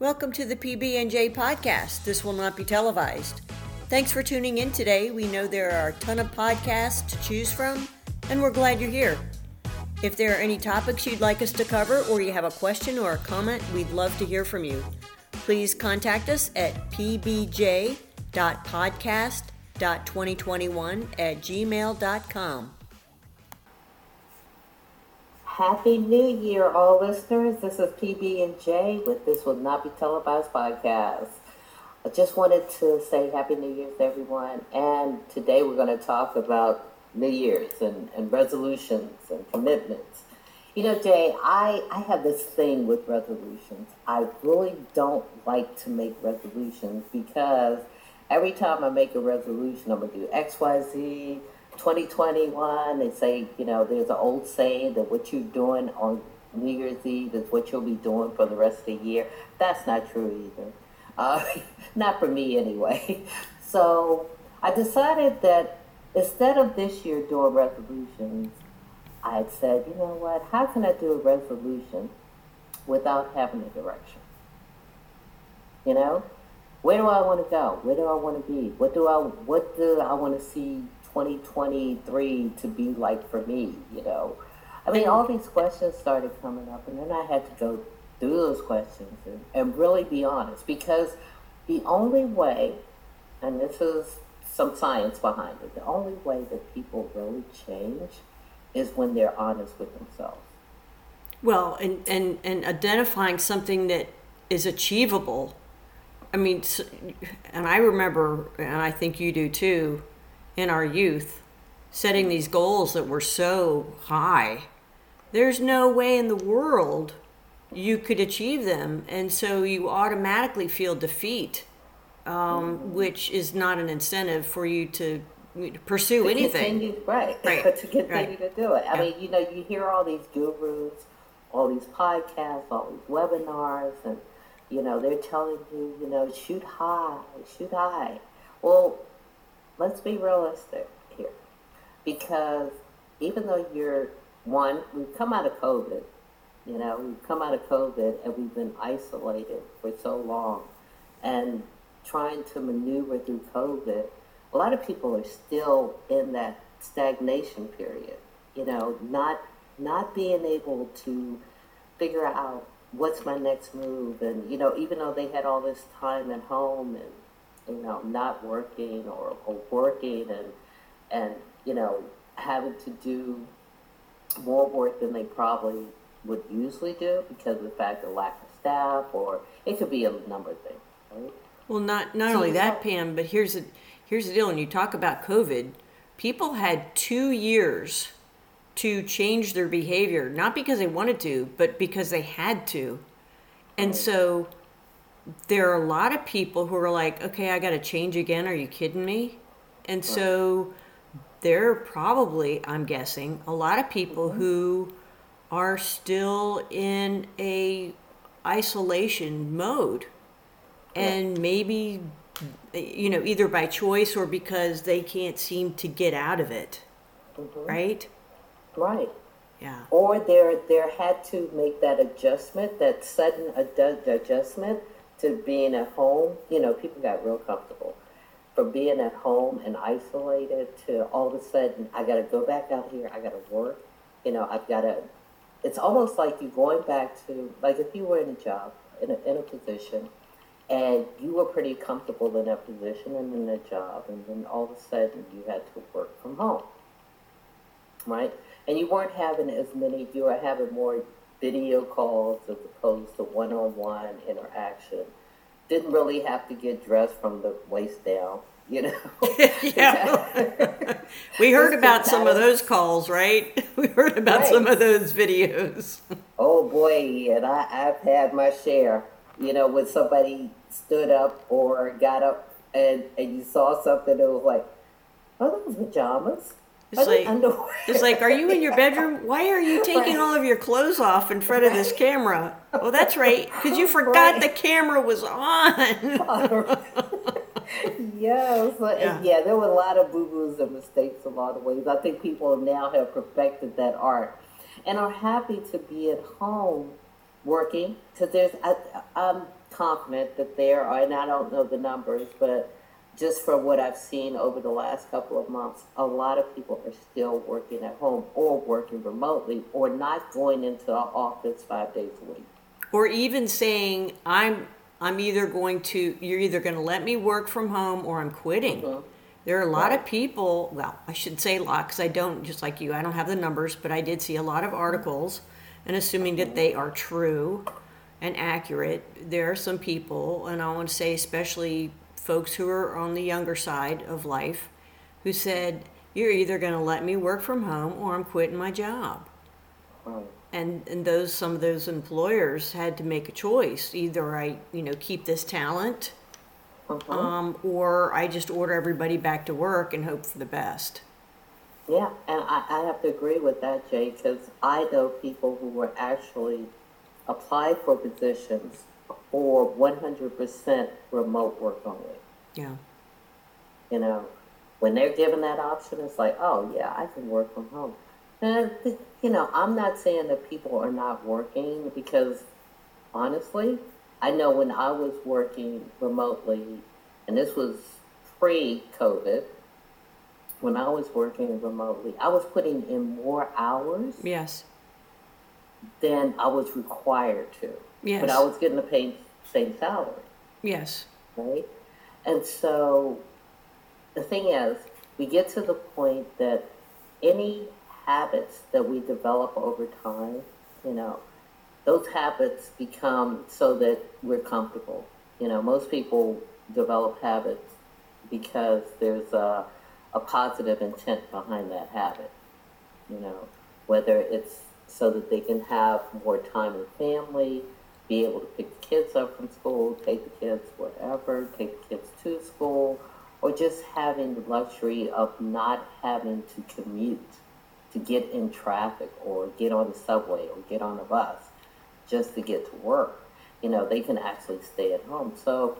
Welcome to the PB&J podcast. This will not be televised. Thanks for tuning in today. We know there are a ton of podcasts to choose from, and we're glad you're here. If there are any topics you'd like us to cover or you have a question or a comment, we'd love to hear from you. Please contact us at pbj.podcast.2021 at gmail.com. Happy New Year, all listeners. This is PB and J with This Will Not Be Televised podcast. I just wanted to say Happy New Year to everyone. And today we're going to talk about New Year's and, and resolutions and commitments. You know, Jay, I, I have this thing with resolutions. I really don't like to make resolutions because every time I make a resolution, I'm going to do X, Y, Z 2021, they say, you know, there's an old saying that what you're doing on New Year's Eve is what you'll be doing for the rest of the year. That's not true either. Uh, not for me anyway. So I decided that instead of this year doing resolutions, I had said, you know what, how can I do a resolution without having a direction? You know, where do I want to go? Where do I want to be? What do I what do I want to see 2023 to be like for me, you know? I mean, all these questions started coming up, and then I had to go through those questions and, and really be honest because the only way, and this is some science behind it, the only way that people really change is when they're honest with themselves. Well, and, and, and identifying something that is achievable. I mean, and I remember, and I think you do too, in our youth, setting these goals that were so high. There's no way in the world you could achieve them. And so you automatically feel defeat, um, which is not an incentive for you to pursue to anything. Continue, right. right. to continue right. to do it. I yeah. mean, you know, you hear all these gurus, all these podcasts, all these webinars, and, you know, they're telling you, you know, shoot high, shoot high. Well, let's be realistic here. Because even though you're one, we've come out of COVID, you know, we've come out of COVID and we've been isolated for so long and trying to maneuver through COVID, a lot of people are still in that stagnation period, you know, not not being able to figure out what's my next move and you know even though they had all this time at home and you know, not working or, or working and, and, you know, having to do more work than they probably would usually do because of the fact of lack of staff or it could be a number of things, right? Well, not, not so only that, Pam, but here's the, here's the deal. When you talk about COVID, people had two years to change their behavior, not because they wanted to, but because they had to. And so there are a lot of people who are like, okay, I got to change again. Are you kidding me? And so there are probably, I'm guessing, a lot of people mm-hmm. who are still in a isolation mode and maybe you know either by choice or because they can't seem to get out of it mm-hmm. right right yeah or there there had to make that adjustment that sudden ad- adjustment to being at home, you know, people got real comfortable. From being at home and isolated to all of a sudden, I got to go back out here, I got to work, you know, I've got to. It's almost like you're going back to, like if you were in a job, in a, in a position, and you were pretty comfortable in that position and in that job, and then all of a sudden you had to work from home, right? And you weren't having as many, you were having more video calls as opposed to one-on-one interaction. Didn't really have to get dressed from the waist down, you know. yeah. we heard about some of those calls, right? We heard about right. some of those videos. oh boy, and I, I've had my share. You know, when somebody stood up or got up and, and you saw something that was like, oh, those pajamas. It's like, it's like, are you in your bedroom? Why are you taking all of your clothes off in front of this camera? Oh, that's right, because you forgot right. the camera was on. yes, yeah. yeah, there were a lot of boo boos and mistakes a lot of ways. I think people now have perfected that art and are happy to be at home working because there's um, confident that there are, and I don't know the numbers, but just from what I've seen over the last couple of months, a lot of people are still working at home or working remotely or not going into an office five days a week. Or even saying, I'm I'm either going to you're either going to let me work from home or I'm quitting. Mm-hmm. There are a lot right. of people, well, I should say a lot because I don't, just like you, I don't have the numbers, but I did see a lot of articles, and assuming that they are true and accurate, there are some people, and I want to say especially folks who are on the younger side of life, who said, You're either going to let me work from home or I'm quitting my job. And, and those some of those employers had to make a choice either I you know keep this talent uh-huh. um, or I just order everybody back to work and hope for the best. Yeah, and I, I have to agree with that, Jay, because I know people who were actually applied for positions for 100% remote work only. Yeah. You know, when they're given that option, it's like, oh, yeah, I can work from home. And, you know, I'm not saying that people are not working because honestly, I know when I was working remotely, and this was pre COVID, when I was working remotely, I was putting in more hours. Yes. Than I was required to. Yes. But I was getting the same, same salary. Yes. Right? And so the thing is, we get to the point that any habits that we develop over time, you know, those habits become so that we're comfortable. You know, most people develop habits because there's a, a positive intent behind that habit. You know, whether it's so that they can have more time with family, be able to pick the kids up from school, take the kids whatever, take the kids to school, or just having the luxury of not having to commute to get in traffic or get on the subway or get on a bus just to get to work. You know, they can actually stay at home. So,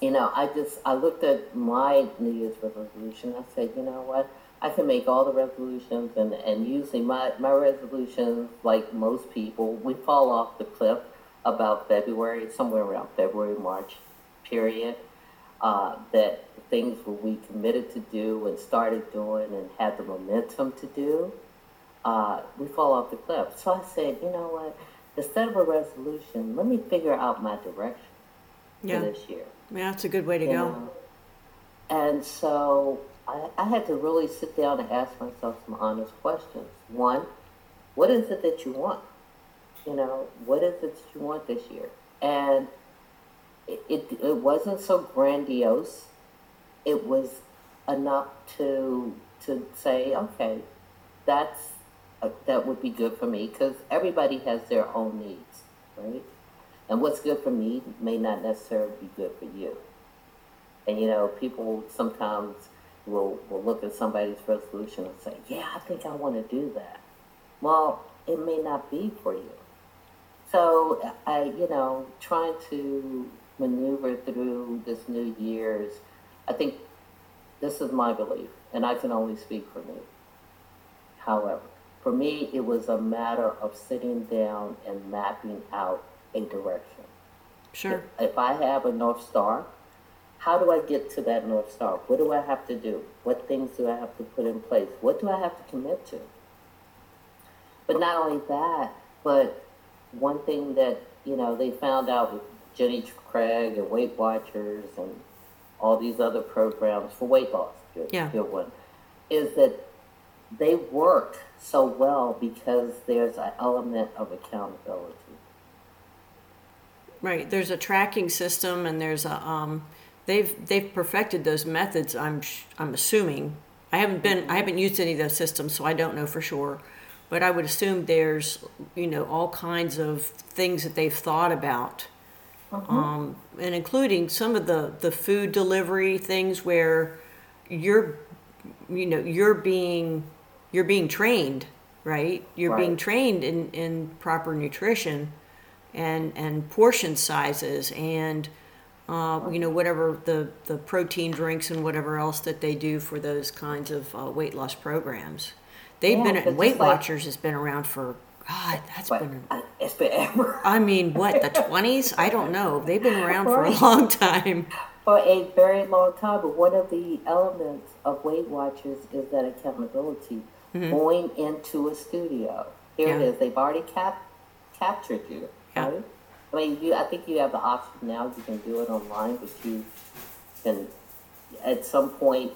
you know, I just, I looked at my New Year's resolution. I said, you know what? I can make all the resolutions, and, and usually my, my resolutions, like most people, we fall off the cliff about February, somewhere around February, March period. Uh, that things we committed to do and started doing and had the momentum to do, uh, we fall off the cliff. So I said, you know what? instead of a resolution, let me figure out my direction yeah. for this year. Yeah, that's a good way to you go. Know? And so I, I had to really sit down and ask myself some honest questions. One, what is it that you want? You know, what is it that you want this year? And it, it, it wasn't so grandiose. It was enough to to say, okay, that's uh, that would be good for me because everybody has their own needs, right? And what's good for me may not necessarily be good for you. And you know, people sometimes will will look at somebody's resolution and say, "Yeah, I think I want to do that." Well, it may not be for you. So I, you know, trying to maneuver through this New Year's, I think this is my belief, and I can only speak for me. However, for me, it was a matter of sitting down and mapping out a direction. Sure. If, if I have a North Star, how do I get to that North Star? What do I have to do? What things do I have to put in place? What do I have to commit to? But not only that, but one thing that, you know, they found out with Jenny Craig and Weight Watchers and all these other programs for weight loss, good, yeah. good one, is that they work so well because there's an element of accountability. Right. There's a tracking system, and there's a um, they've they've perfected those methods. I'm I'm assuming. I haven't been I haven't used any of those systems, so I don't know for sure. But I would assume there's you know all kinds of things that they've thought about, uh-huh. um, and including some of the the food delivery things where you're you know you're being you're being trained, right? You're right. being trained in, in proper nutrition and and portion sizes and uh, you know whatever the the protein drinks and whatever else that they do for those kinds of uh, weight loss programs. They've yeah, been Weight Watchers has been around for God. That's been. I, It's been ever. I mean, what, the 20s? I don't know. They've been around for a long time. For a very long time, but one of the elements of Weight Watchers is that accountability. Going into a studio, here it Mm-hmm. Yeah. is. They've already cap- captured you, Yeah. right? I mean, you. I think you have the option now. You can do it online, but you can at some point.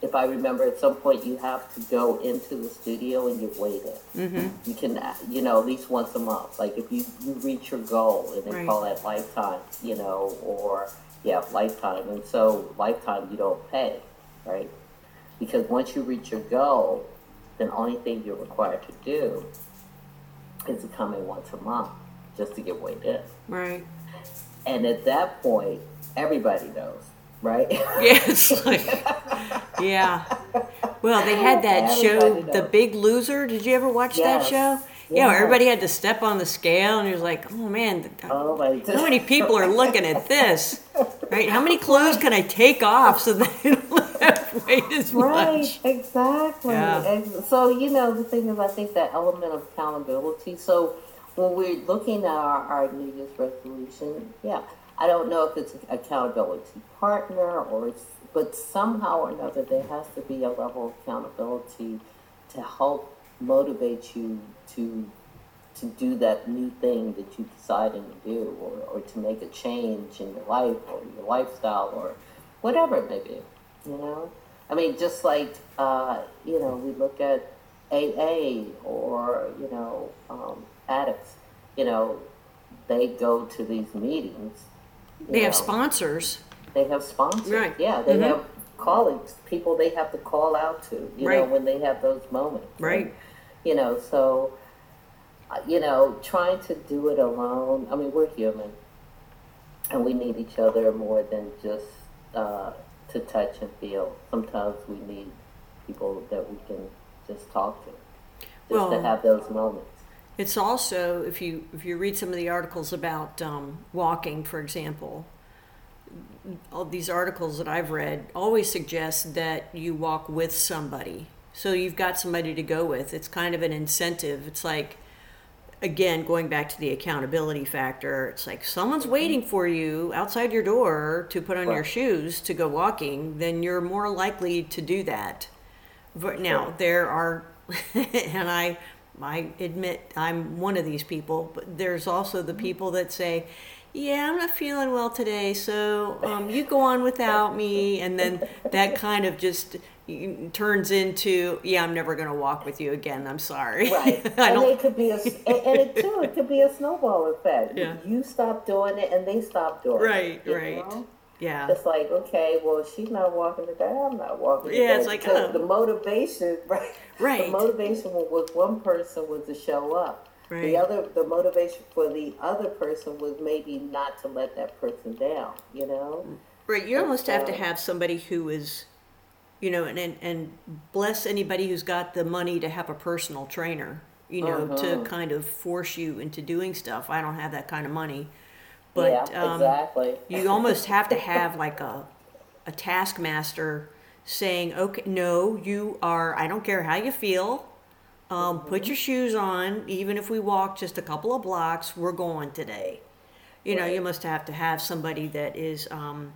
If I remember, at some point you have to go into the studio and get weighed in. Mm-hmm. You can, you know, at least once a month. Like if you, you reach your goal, and they Right. call that lifetime, you know, or yeah, lifetime. And so lifetime you don't pay, right? Because once you reach your goal, then only thing you're required to do is to come in once a month just to get weighed in. Right. And at that point, everybody knows, right? Yes. like, yeah. Well, they had that show, Everybody The. Big Loser. Did you ever watch that show? Yeah, Yes. everybody had to step on the scale, and it was like, oh man, oh my how many people are looking at this? Right? How many clothes can I take off so that I don't have weight as Right, much? exactly. Yeah. And so, you know, the thing is, I think that element of accountability. So, when we're looking at our, our New Year's resolution, yeah, I don't know if it's accountability partner or it's, but somehow or another, there has to be a level of accountability to help motivate you to to do that new thing that you decided to do or, or to make a change in your life or your lifestyle or whatever it may be you know? I mean just like uh, you know we look at aa or you know um, addicts you know they go to these meetings They have sponsors. they have sponsors Right. yeah they Mhm. have colleagues people they have to call out to you know when they have those moments Right. you know so uh, you know trying to do it alone i mean we're human and we need each other more than just uh, to touch and feel sometimes we need people that we can just talk to just Well- to have those moments It's also if you if you read some of the articles about um, walking, for example, all these articles that I've read always suggest that you walk with somebody. So you've got somebody to go with. It's kind of an incentive. It's like again going back to the accountability factor. It's like someone's waiting for you outside your door to put on your shoes to go walking, then you're more likely to do that. But now there are, and I, I admit I'm one of these people. But there's also the people that say, "Yeah, I'm not feeling well today, so um, you go on without me," and then that kind of just turns into, "Yeah, I'm never going to walk with you again. I'm sorry." right I and it could be a and, and it too it could be a snowball effect Yeah. you stop doing it and they stop doing Right, it Right, right. Yeah. It's like, okay, well, she's not walking today. I'm not walking the Yeah, it's like, Because oh. the motivation, right? Right. The motivation with one person was to show up. Right. The other, the motivation for the other person was maybe not to let that person down. You know? Right, you almost have to have somebody who is, you know, and, and and bless anybody who's got the money to have a personal trainer, you know, to Mhm. kind of force you into doing stuff. I don't have that kind of money, but yeah, um, exactly. you almost have to have like a a taskmaster saying, "Okay, no, you are. I don't care how you feel. Um, Put your shoes on. Even if we walk just a couple of blocks, we're going today." You know, you must have to have somebody that is um,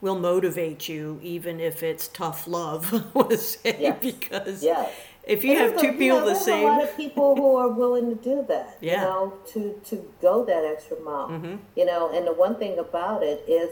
will motivate you, even if it's tough love. I want to say Yes. because Yes. If you have two a- people know, the there's same, a lot of people who are willing to do that. Yeah. You know, to to go that extra mile. Mm-hmm. You know, and the one thing about it is,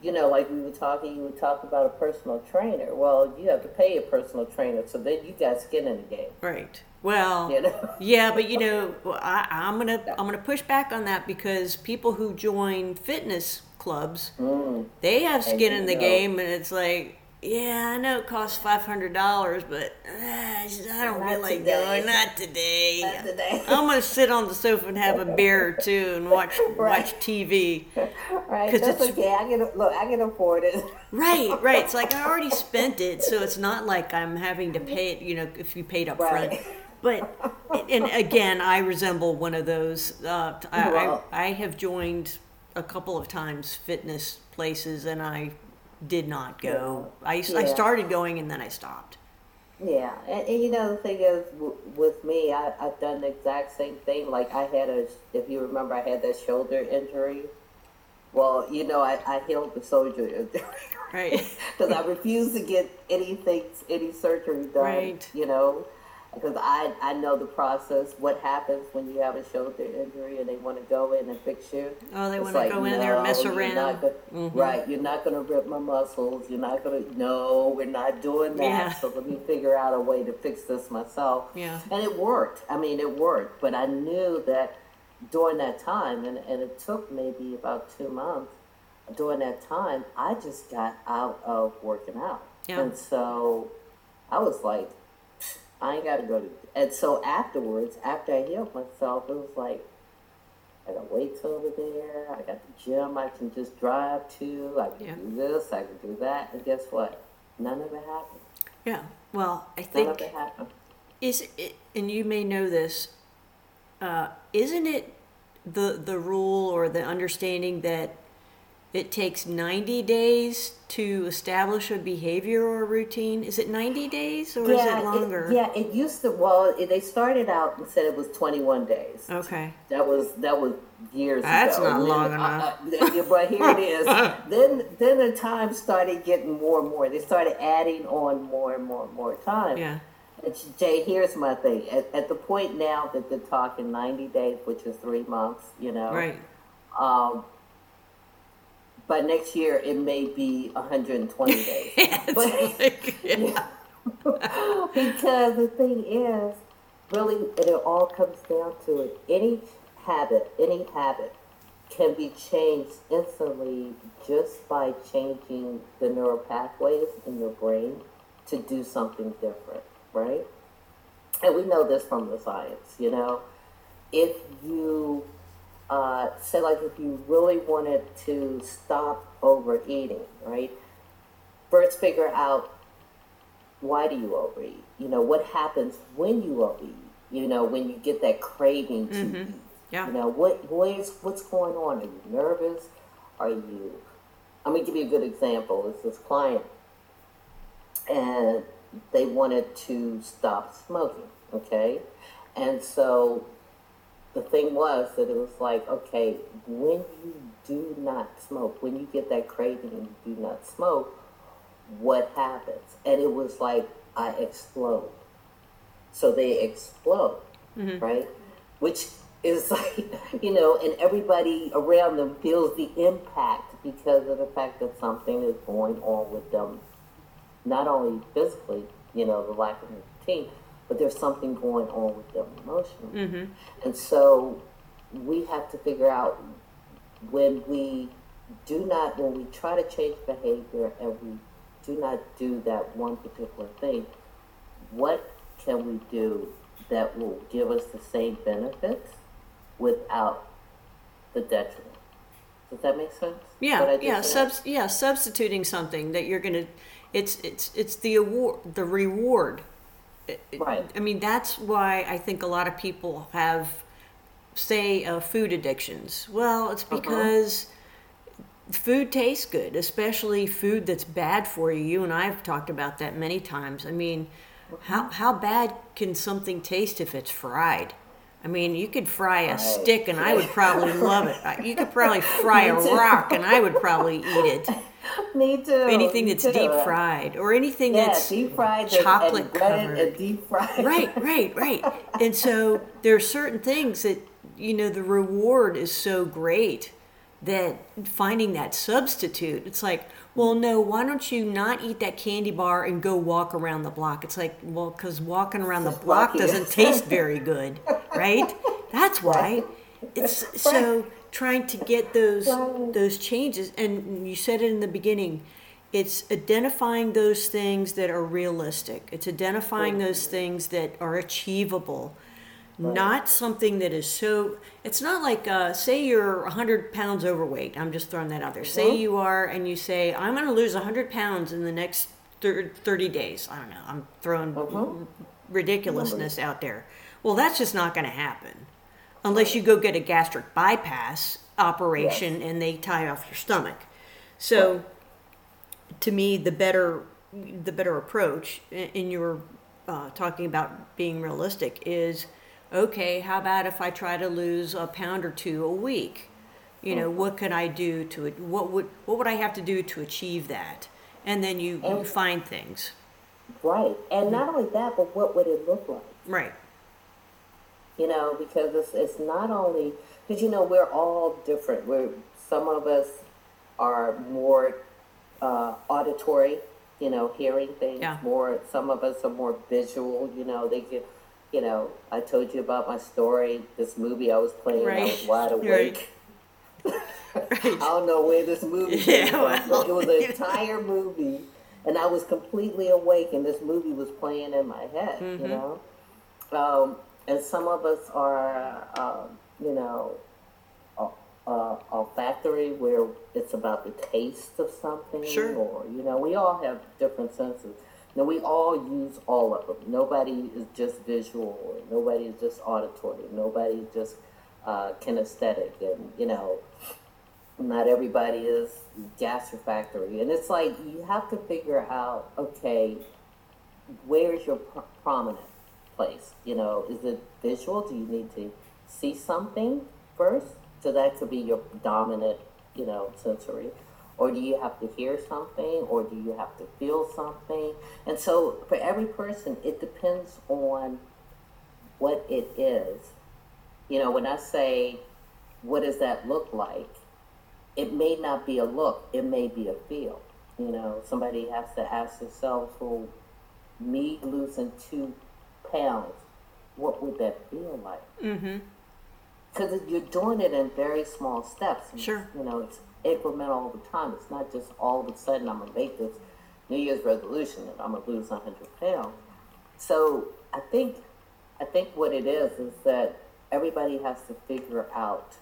you know, like we were talking, you would talk about a personal trainer. Well, you have to pay a personal trainer, so then you got skin in the game. right? Well, You know. Yeah, but you know, I, I'm gonna I'm gonna push back on that because people who join fitness clubs, Mm. they have skin in the go. game, and it's like, yeah, I know it costs five hundred dollars, but uh, I don't Not like today. going. Not today. Not today. I'm gonna sit on the sofa and have a beer or two and watch Right. watch TV. Right? That's it's- okay. I can look. I can afford it. Right, right. It's like I already spent it, so it's not like I'm having to pay it. You know, if you paid up front. But and again, I resemble one of those. Uh, I, Well- I I have joined a couple of times fitness places, and I did not go. I I Yeah. started going and then I stopped. Yeah, and, and you know the thing is, w- with me, I, I've done the exact same thing. Like I had a, if you remember, I had that shoulder injury. Well, you know, I, I healed the shoulder injury Right. because I refused to get anything, any surgery done. Right. You know, because I I know the process. What happens when you have a shoulder injury and they want to go in and fix you? Oh, they want to like, go in there and mess no, you're around. gonna- Mhm. Right, you're not going to rip my muscles. You're not going to. No, we're not doing that. Yeah. So let me figure out a way to fix this myself. Yeah. And it worked. I mean, it worked. But I knew that during that time, and, and it took maybe about two months. During that time, I just got out of working out, Yeah. and so I was like, I ain't got to go to. And so afterwards, after I healed myself, it was like. I got weights over there. I got the gym I can just drive to. I can Yeah. do this. I can do that. And guess what? None of it happened. Yeah. Well, I None think of it happened. is it, and you may know this. Uh, isn't it the the rule or the understanding that it takes 90 days to establish a behavior or a routine? Is it 90 days or is it longer? yeah, it used to. Well, it, they started out and said it was 21 days. Okay. That was that was years That's ago. not And long then, enough. uh, uh, but here it is. then then the time started getting more and more. They started adding on more and more and more time. Yeah. And Jay, here's my thing. At, at the point now that they're talking 90 days, which is three months, you know, Right. um, by next year it may be 120 days. But- like- yeah. because the thing is, really, it all comes down to it. Any habit, any habit can be changed instantly just by changing the neural pathways in your brain to do something different, right? And we know this from the science, you know. If you uh, say, like, if you really wanted to stop overeating, right? First, figure out why do you overeat? You know, what happens when you overeat? You know, when you get that craving to eat. Yeah. You know, what what is what's going on? Are you nervous? Are you I'm gonna give you a good example. It's this client and they wanted to stop smoking, okay? And so the thing was that it was like, okay, when you do not smoke, when you get that craving and you do not smoke, what happens? And it was like, I explode. So they explode, mm-hmm. right? Which is like, you know, and everybody around them feels the impact because of the fact that something is going on with them, not only physically, you know, the lack of routine, but there's something going on with them emotionally. Mm-hmm. And so we have to figure out when we do not, when we try to change behavior and we do not do that one particular thing, what can we do that will give us the same benefits without the detriment? Does that make sense? Yeah, yeah, subs- yeah, substituting something that you're gonna, it's it's it's the award, the reward. Right. I mean, that's why I think a lot of people have, say, uh, food addictions. Well, it's Uh-huh. because food tastes good, especially food that's bad for you. You and I have talked about that many times. I mean, how how bad can something taste if it's fried? I mean, you could fry a Right. stick and I would probably love it. You could probably fry a rock and I would probably eat it. Me too. Anything that's too. deep fried or anything Yeah, that's deep fried chocolate and covered. and deep fried. right, right, right. And so there are certain things that you know the reward is so great that finding that substitute, it's like, well, no, why don't you not eat that candy bar and go walk around the block? It's like, well, because walking around the block doesn't taste very good, right? That's why. It's so trying to get those Right. those changes, and you said it in the beginning. It's identifying those things that are realistic. It's identifying those things that are achievable, not something that is so. It's not like, uh, say you're 100 pounds overweight. I'm just throwing that out there. Say you are, and you say, I'm going to lose 100 pounds in the next 30 days. I don't know. I'm throwing ridiculousness out there. Well, that's just not going to happen unless you go get a gastric bypass operation and they tie off your stomach. So, to me, the better the better approach in your uh, talking about being realistic is okay, how about if I try to lose a pound or two a week? You know, what can I do to it? What would what would I have to do to achieve that? And then you, you find things. Right. And not only that, but what would it look like? Right. You know, because it's, it's not only, because you know, we're all different. We're, some of us are more uh, auditory, you know, hearing things Yeah. more. Some of us are more visual, you know, they get, you know, I told you about my story, this movie I was playing, I was wide awake. I don't know where this movie Yeah, came from, but it was an entire movie, and I was completely awake, and this movie was playing in my head, Mm-hmm. you know. Um, and some of us are, um, you know, ol- uh, olfactory, where it's about the taste of something, Sure. or you know, we all have different senses. Now we all use all of them. Nobody is just visual, or nobody is just auditory. Nobody is just uh, kinesthetic, and you know, not everybody is gastrofactory. And it's like you have to figure out, okay, where's your pr- prominent place? You know, is it visual? Do you need to see something first? So that could be your dominant, you know, sensory. Or do you have to hear something? Or do you have to feel something? And so for every person, it depends on what it is. You know, when I say, what does that look like? It may not be a look, it may be a feel. You know, somebody has to ask themselves, well, me losing two pounds, what would that feel like? Mm-hmm. Because you're doing it in very small steps. Sure. You know, it's incremental all the time. It's not just all of a sudden I'm going to make this New Year's resolution and I'm going to lose 100 pounds. So I think, I think what it is is that everybody has to figure out.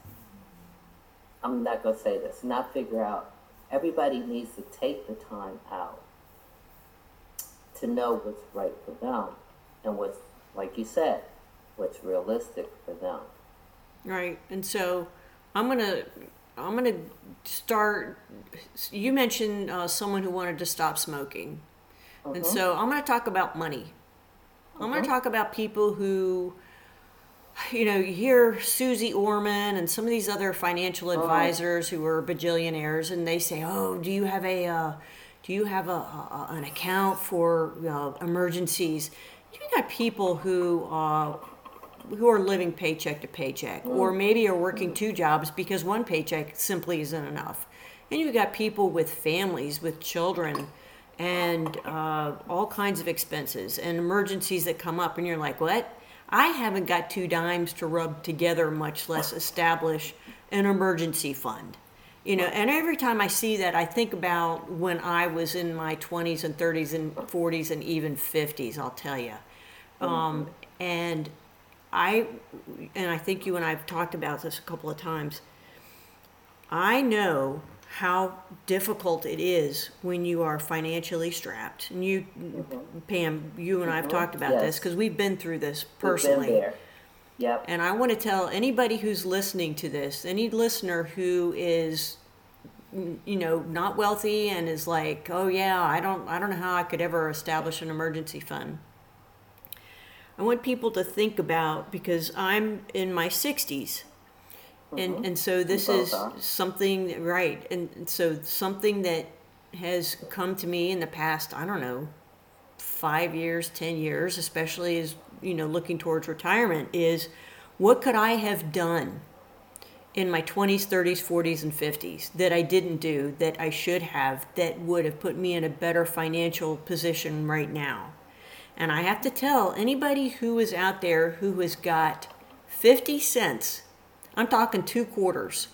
I'm not going to say this. Not figure out. Everybody needs to take the time out to know what's right for them and what's, like you said, what's realistic for them. Right. And so I'm going to I'm going to start you mentioned uh, someone who wanted to stop smoking. And so I'm going to talk about money. I'm going to talk about people who you know, you hear Suze Orman and some of these other financial advisors who are bajillionaires, and they say, "Oh, do you have a, uh, do you have a, a an account for uh, emergencies?" You got people who uh, who are living paycheck to paycheck, or maybe are working two jobs because one paycheck simply isn't enough, and you've got people with families with children. And uh, all kinds of expenses and emergencies that come up, and you're like, "What? I haven't got two dimes to rub together, much less establish an emergency fund. You know, and every time I see that, I think about when I was in my 20s and 30s and 40s and even 50s, I'll tell you. Mm-hmm. Um, and I, and I think you and I have talked about this a couple of times. I know how difficult it is when you are financially strapped. And you, mm-hmm. Pam, you and I have mm-hmm. talked about this because we've been through this We've personally. Been there. Yep. And I want to tell anybody who's listening to this, any listener who is you know not wealthy and is like, "Oh yeah, I don't I don't know how I could ever establish an emergency fund." I want people to think about because I'm in my 60s. And mm-hmm. and so this is are. something right. And and so something that has come to me in the past, I don't know, five years, 10 years, especially as, you know, looking towards retirement, is what could I have done in my 20s, 30s, 40s, and 50s that I didn't do that I should have that would have put me in a better financial position right now? And I have to tell anybody who is out there who has got 50 cents, I'm talking two quarters.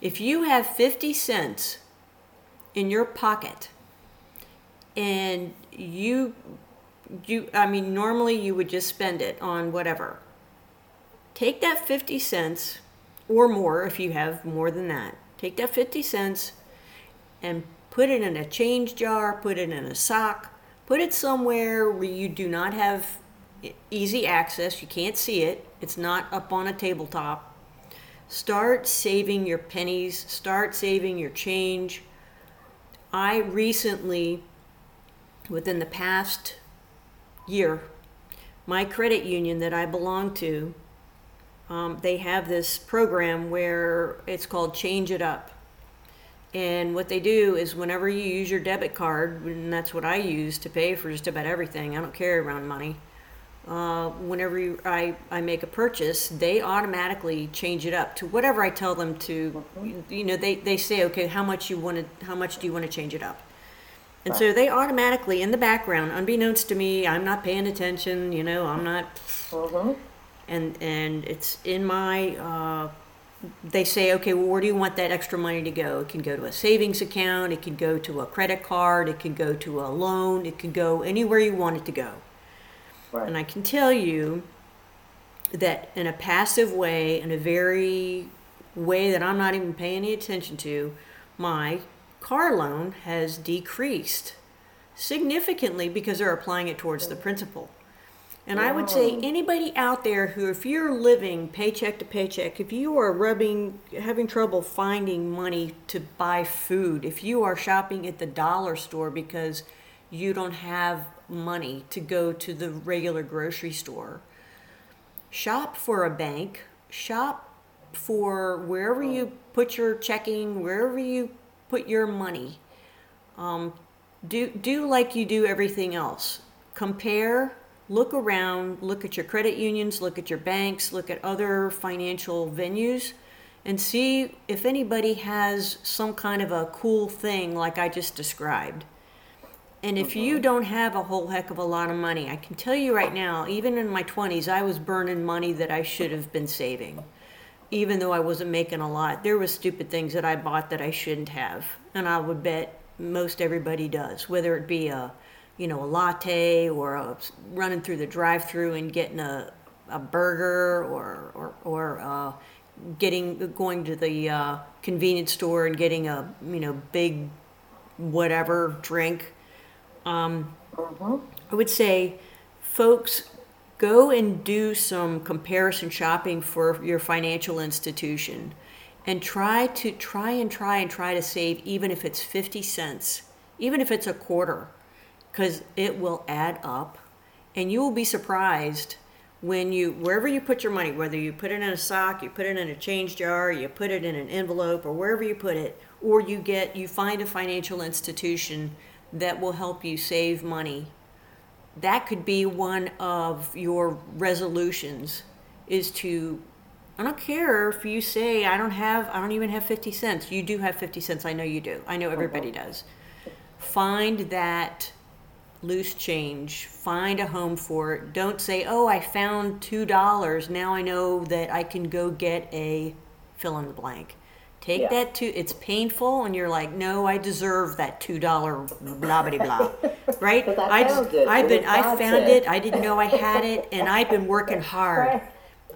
If you have 50 cents in your pocket and you you I mean normally you would just spend it on whatever. Take that 50 cents or more if you have more than that. Take that 50 cents and put it in a change jar, put it in a sock, put it somewhere where you do not have easy access, you can't see it, it's not up on a tabletop. Start saving your pennies, start saving your change. I recently, within the past year, my credit union that I belong to, um, they have this program where it's called Change It Up. And what they do is whenever you use your debit card, and that's what I use to pay for just about everything, I don't carry around money. Uh, whenever you, I, I make a purchase, they automatically change it up to whatever I tell them to. You know, they, they say, okay, how much you want to, how much do you want to change it up? And so they automatically, in the background, unbeknownst to me, I'm not paying attention. You know, I'm not Mm-hmm. and and it's in my uh, they say okay well where do you want that extra money to go it can go to a savings account it can go to a credit card it can go to a loan it can go anywhere you want it to go Right. and i can tell you that in a passive way in a very way that i'm not even paying any attention to my car loan has decreased significantly because they're applying it towards the principal. And I would say anybody out there who, if you're living paycheck to paycheck, if you are rubbing, having trouble finding money to buy food, if you are shopping at the dollar store because you don't have money to go to the regular grocery store, shop for a bank, shop for wherever you put your checking, wherever you put your money. Um, do do like you do everything else. Compare, look around, look at your credit unions, look at your banks, look at other financial venues, and see if anybody has some kind of a cool thing like I just described. And if you don't have a whole heck of a lot of money, I can tell you right now, even in my 20s, I was burning money that I should have been saving. Even though I wasn't making a lot, there was stupid things that I bought that I shouldn't have. And I would bet most everybody does, whether it be a, you know, a latte or a, running through the drive-through and getting a, a burger or, or, or uh, getting, going to the uh, convenience store and getting a, you know, big whatever drink. Um, I would say, folks, go and do some comparison shopping for your financial institution, and try to try and try and try to save, even if it's fifty cents, even if it's a quarter, because it will add up, and you will be surprised when you wherever you put your money, whether you put it in a sock, you put it in a change jar, you put it in an envelope, or wherever you put it, or you get you find a financial institution that will help you save money that could be one of your resolutions is to i don't care if you say i don't have i don't even have 50 cents. You do have 50 cents. I know you do. I know everybody uh-huh. does. Find that loose change. Find a home for it. Don't say oh i found two dollars. Now i know that i can go get a fill in the blank. Take Yeah. that two it's painful and you're like no i deserve that two dollar blah blah blah right? I just- found it. i've been i found said. it. I didn't know i had it and i've been working hard.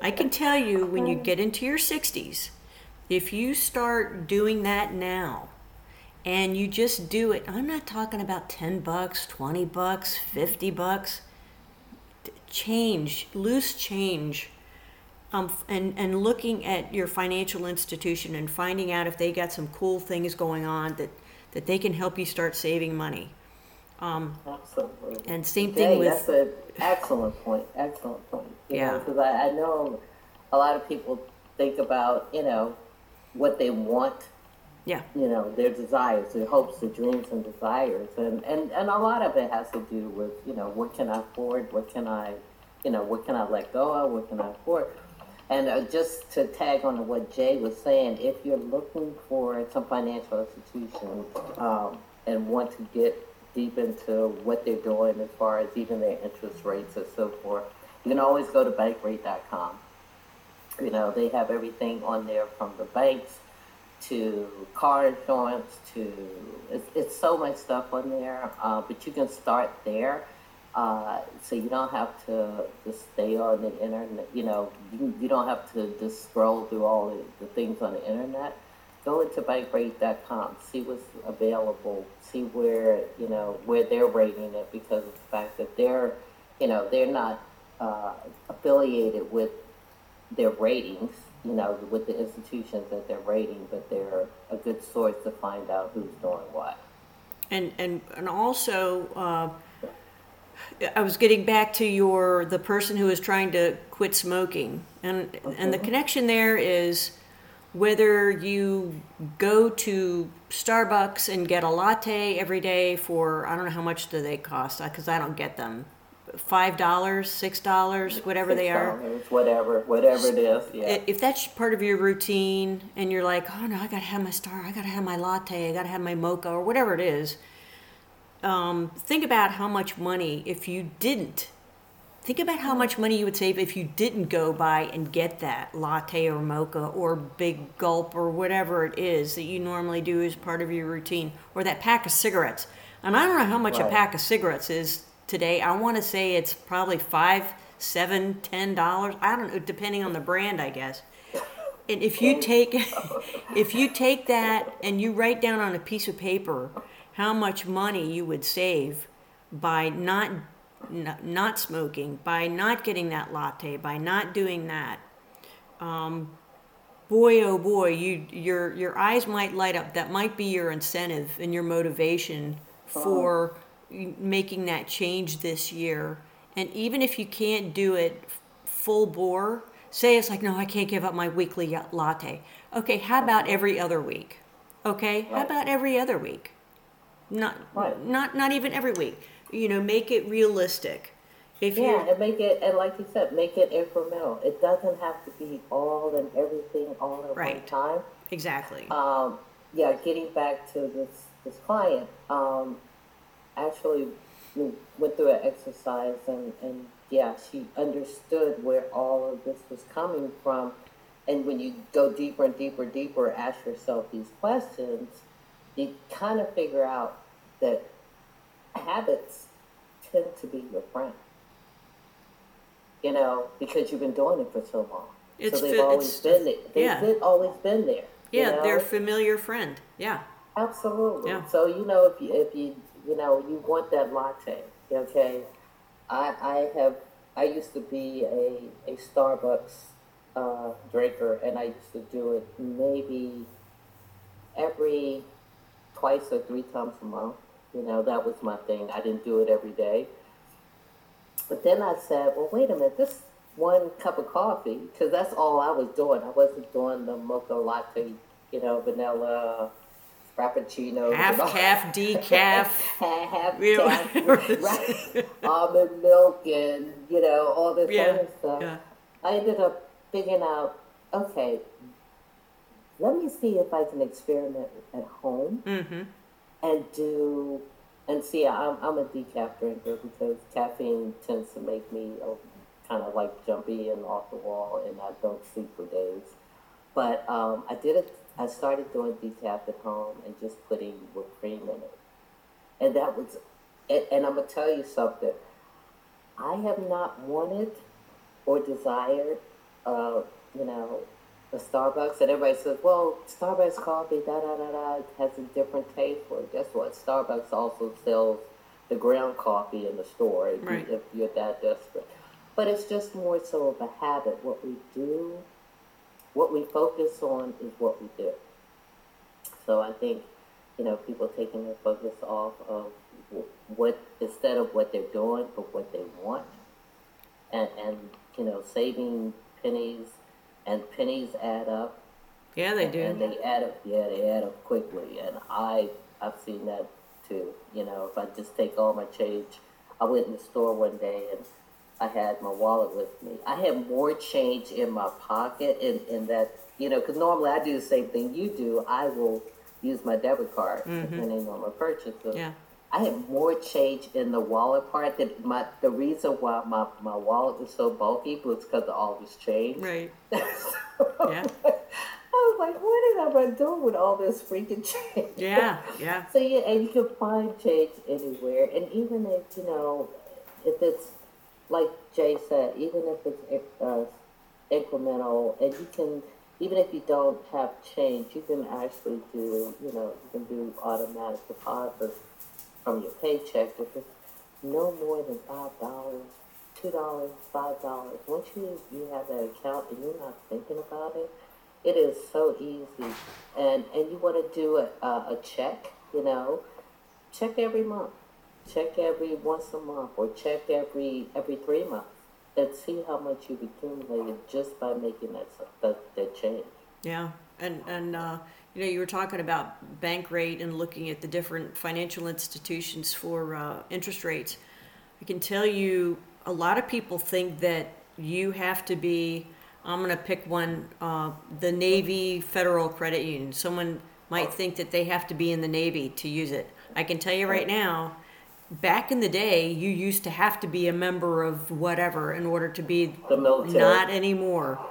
I can tell you when you get into your 60s if you start doing that now and you just do it i'm not talking about 10 bucks 20 bucks 50 bucks. Change loose change um, and and looking at your financial institution and finding out if they got some cool things going on that that they can help you start saving money um, Absolutely. and same Jay, thing with that's an excellent point. Excellent point. You Yeah. Because I, I know a lot of people think about, you know, what they want, yeah you know, their desires, their hopes, their dreams and desires. And, and, and a lot of it has to do with, you know, what can I afford? What can I, you know, what can I let go of? What can I afford? And uh, just to tag on to what Jay was saying, if you're looking for some financial institution um, and want to get deep into what they're doing as far as even their interest rates and so forth, you can always go to bankrate.com. You know, they have everything on there from the banks to car insurance to it's, it's so much stuff on there, uh, but you can start there. Uh, so you don't have to just stay on the internet. You know, you, you don't have to just scroll through all the, the things on the internet. Go into bankrate.com, see what's available, see where you know where they're rating it because of the fact that they're, you know, they're not uh, affiliated with their ratings, you know, with the institutions that they're rating, but they're a good source to find out who's doing what. and and and also uh, I was getting back to your the person who is trying to quit smoking, and and the connection there is whether you go to Starbucks and get a latte every day for I don't know how much do they cost because I don't get them five dollars, six dollars, whatever they are. Whatever, whatever it is, yeah. If that's part of your routine and you're like, oh no, I gotta have my star, I gotta have my latte, I gotta have my mocha, or whatever it is, um, think about how much money if you didn't. Think about how much money you would save if you didn't go by and get that latte or mocha or big gulp or whatever it is that you normally do as part of your routine, or that pack of cigarettes. And I don't know how much a pack of cigarettes is today. I want to say it's probably five, seven, ten dollars. I don't know, depending on the brand, I guess. And if you take, if you take that and you write down on a piece of paper how much money you would save by not not, not smoking, by not getting that latte, by not doing that, um, boy oh boy, you your your eyes might light up. That might be your incentive and your motivation for making that change this year. And even if you can't do it full bore, say it's like, no, I can't give up my weekly latte. Okay, how about every other week? Okay, how about every other week? Not Right. not not even every week. You know, make it realistic. If Yeah, and make it, and like you said, make it incremental. It doesn't have to be all and everything all at one Right. time. exactly. Um, yeah, getting back to this this client, um, actually we went through an exercise and, and yeah, she understood where all of this was coming from. And when you go deeper and deeper, and deeper, ask yourself these questions, you kind of figure out that habits tend to be your friend. You know, because you've been doing it for so long. It's so they've fi- always it's- been there. They've yeah. been, always been there. you yeah, know? they're a familiar friend. Yeah. Absolutely. Yeah. So you know, if you if you you know you want that latte, okay. I I have I used to be a a Starbucks uh, drinker, and I used to do it maybe every twice or three times a month. You know, that was my thing. I didn't do it every day. But then I said, well, wait a minute, this one cup of coffee, because that's all I was doing. I wasn't doing the mocha latte, you know, vanilla, frappuccino. Half caf, decaf. half You know, caf, whatever right? almond milk and, you know, all this Yeah, other stuff. yeah. I ended up figuring out, okay, let me see if I can experiment at home Mm-hmm. And do and see I'm, I'm a decaf drinker because caffeine tends to make me uh, kind of like jumpy and off the wall and i don't sleep for days. But um, i did it i started doing decaf at home and just putting whipped cream in it. And that was and, and i'm going to tell you something. I have not wanted or desired uh, you know the Starbucks, and everybody says, "Well, Starbucks coffee, da da da da, has a different taste." Well, guess what? Starbucks also sells the ground coffee in the store if, Right. you, if you're that desperate. But it's just more so of a habit. What we do, what we focus on, is what we do. So I think, you know, people taking their focus off of what instead of what they're doing, but what they want, and and you know, saving pennies and pennies add up. Yeah, they do. And they add up, yeah, they add up quickly. And I, I've seen that too. You know, if I just take all my change, I went in the store one day and I had my wallet with me. I had more change in my pocket in, in that, you know, because normally I do the same thing you do. I will use my debit card depending on my purchases. Mm-hmm. Yeah. I had more change in the wallet part. That my the reason why my, my wallet was so bulky was because of all this change. Right. Yeah. I was like, what am I doing with all this freaking change? Yeah. Yeah. So yeah, and you can find change anywhere, and even if you know, if it's like Jay said, even if it's uh, incremental, and you can, even if you don't have change, you can actually do, you know, you can do automatic deposits from your paycheck if it's no more than five dollars, two dollars, five dollars. Once you you have that account and you're not thinking about it, it is so easy. And and you want to do a, a, a check, you know, check every month. check every once a month or check every every three months and see how much you've accumulated just by making that that, that change. Yeah, and and uh, you know you were talking about bank rate and looking at the different financial institutions for uh, interest rates. I can tell you a lot of people think that you have to be. I'm going to pick one, uh, the Navy Federal Credit Union. Someone might think that they have to be in the Navy to use it. I can tell you right now, back in the day, you used to have to be a member of whatever in order to be The military. not anymore.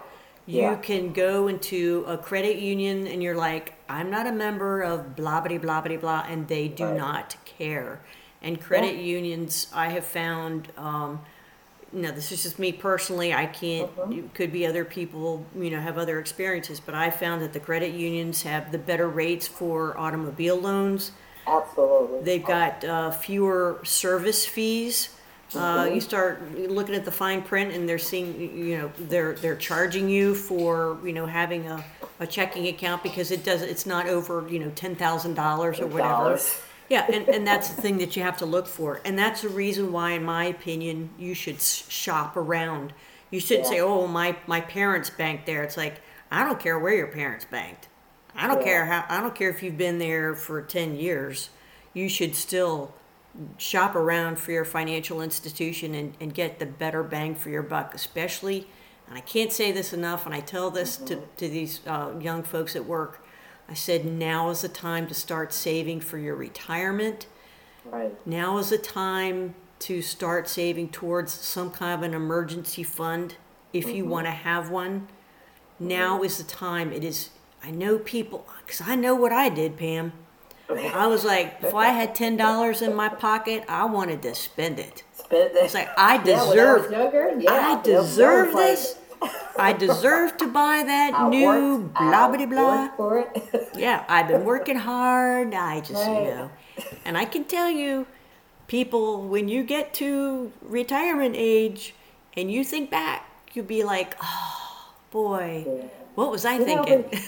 You Yeah. can go into a credit union and you're like, I'm not a member of blah blah blah blah blah, and they do Right. not care. And credit Yeah. unions, I have found. Um, no, this is just me personally. I can't. It could be other people, you know, have other experiences. But I found that the credit unions have the better rates for automobile loans. Absolutely. They've got uh, fewer service fees. Uh, you start looking at the fine print, and they're seeing, you know, they're they're charging you for, you know, having a, a checking account because it does it's not over, you know, ten thousand dollars or whatever. Dollars. Yeah, and, and that's the thing that you have to look for, and that's the reason why, in my opinion, you should s- shop around. You shouldn't say, "Oh, my my parents banked there." It's like I don't care where your parents banked. I don't care how. I don't care if you've been there for ten years. You should still shop around for your financial institution and, and get the better bang for your buck, especially. And I can't say this enough, and I tell this to, mm-hmm. to these uh, young folks at work. I said, now is the time to start saving for your retirement. Right. Now is the time to start saving towards some kind of an emergency fund if you mm-hmm. want to have one. Now mm-hmm. is the time. It is, I know people, because I know what I did, Pam. I was like, if I had $10 in my pocket, I wanted to spend it. Spend it. It's like, I Yeah, I deserve, younger, yeah, I deserve this. I deserve to buy that I new worked- blah blah blah. for it. Yeah, I've been working hard. I just, you know, and I can tell you, people, when you get to retirement age and you think back, you'll be like, oh boy, Yeah. What was I You know, thinking?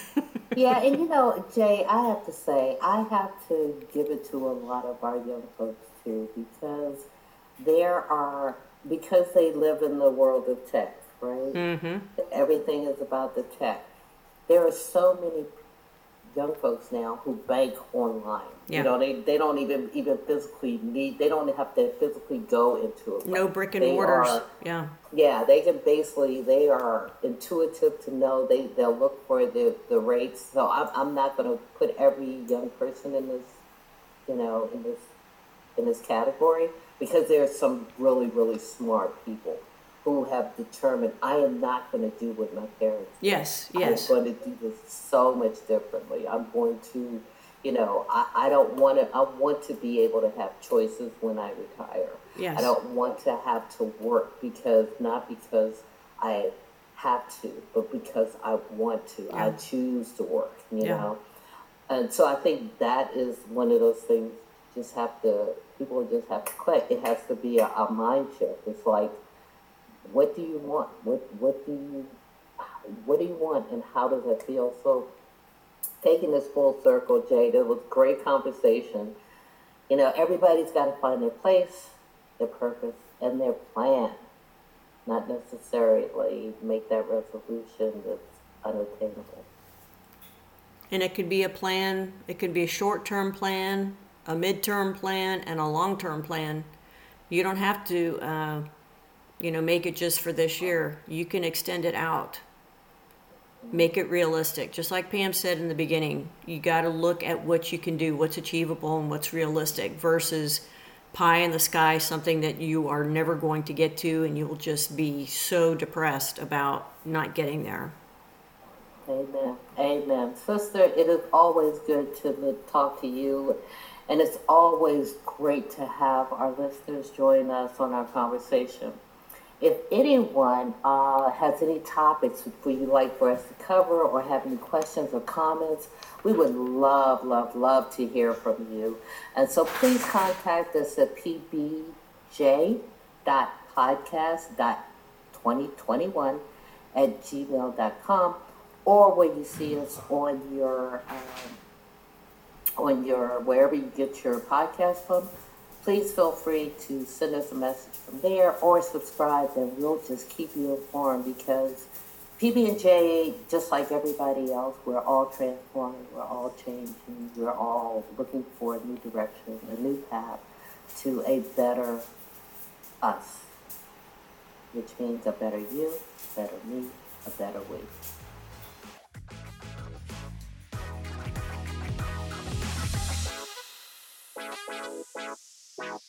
yeah, and you know, Jay, I have to say, I have to give it to a lot of our young folks too, because there are because they live in the world of tech, right? mm-hmm. Everything is about the tech. There are so many young folks now who bank online. Yeah. You know, they, they don't even even physically need. They don't have to physically go into it. No brick and They mortars. are- yeah, yeah, they can basically they are intuitive to know they they'll look for the the rates. So I'm I'm not going to put every young person in this, you know, in this in this category because there are some really really smart people who have determined I am not going to do what my parents. yes, yes, I'm going to do this so much differently. I'm going to, you know, I, I don't want to. I want to be able to have choices when I retire. yes. I don't want to have to work because not because I have to, but because I want to. I choose to work, you Yeah. know. And so I think that is one of those things. Just have to people just have to click. It has to be a, a mind shift. It's like, what do you want? What what do you what do you want, and how does that feel? So taking this full circle, Jay, it was great conversation. You know, everybody's got to find their place, their purpose, and their plan. Not necessarily make that resolution that's unattainable. And it could be a plan. It could be a short-term plan, a mid-term plan, and a long-term plan. You don't have to, uh, you know, make it just for this year. You can extend it out. Make it realistic. Just like Pam said in the beginning, you got to look at what you can do, what's achievable, and what's realistic versus pie in the sky, something that you are never going to get to, and you'll just be so depressed about not getting there. Amen. Amen. Sister, it is always good to talk to you, and it's always great to have our listeners join us on our conversation. If anyone uh, has any topics that you'd like for us to cover or have any questions or comments, we would love, love, love to hear from you. And so please contact us at pbj.podcast.2021 at gmail.com or where you see us on your um, on your wherever you get your podcast from please feel free to send us a message from there or subscribe and we'll just keep you informed because PB&J, just like everybody else, we're all transforming, we're all changing, we're all looking for a new direction, a new path to a better us, which means a better you, a better me, a better we. Thank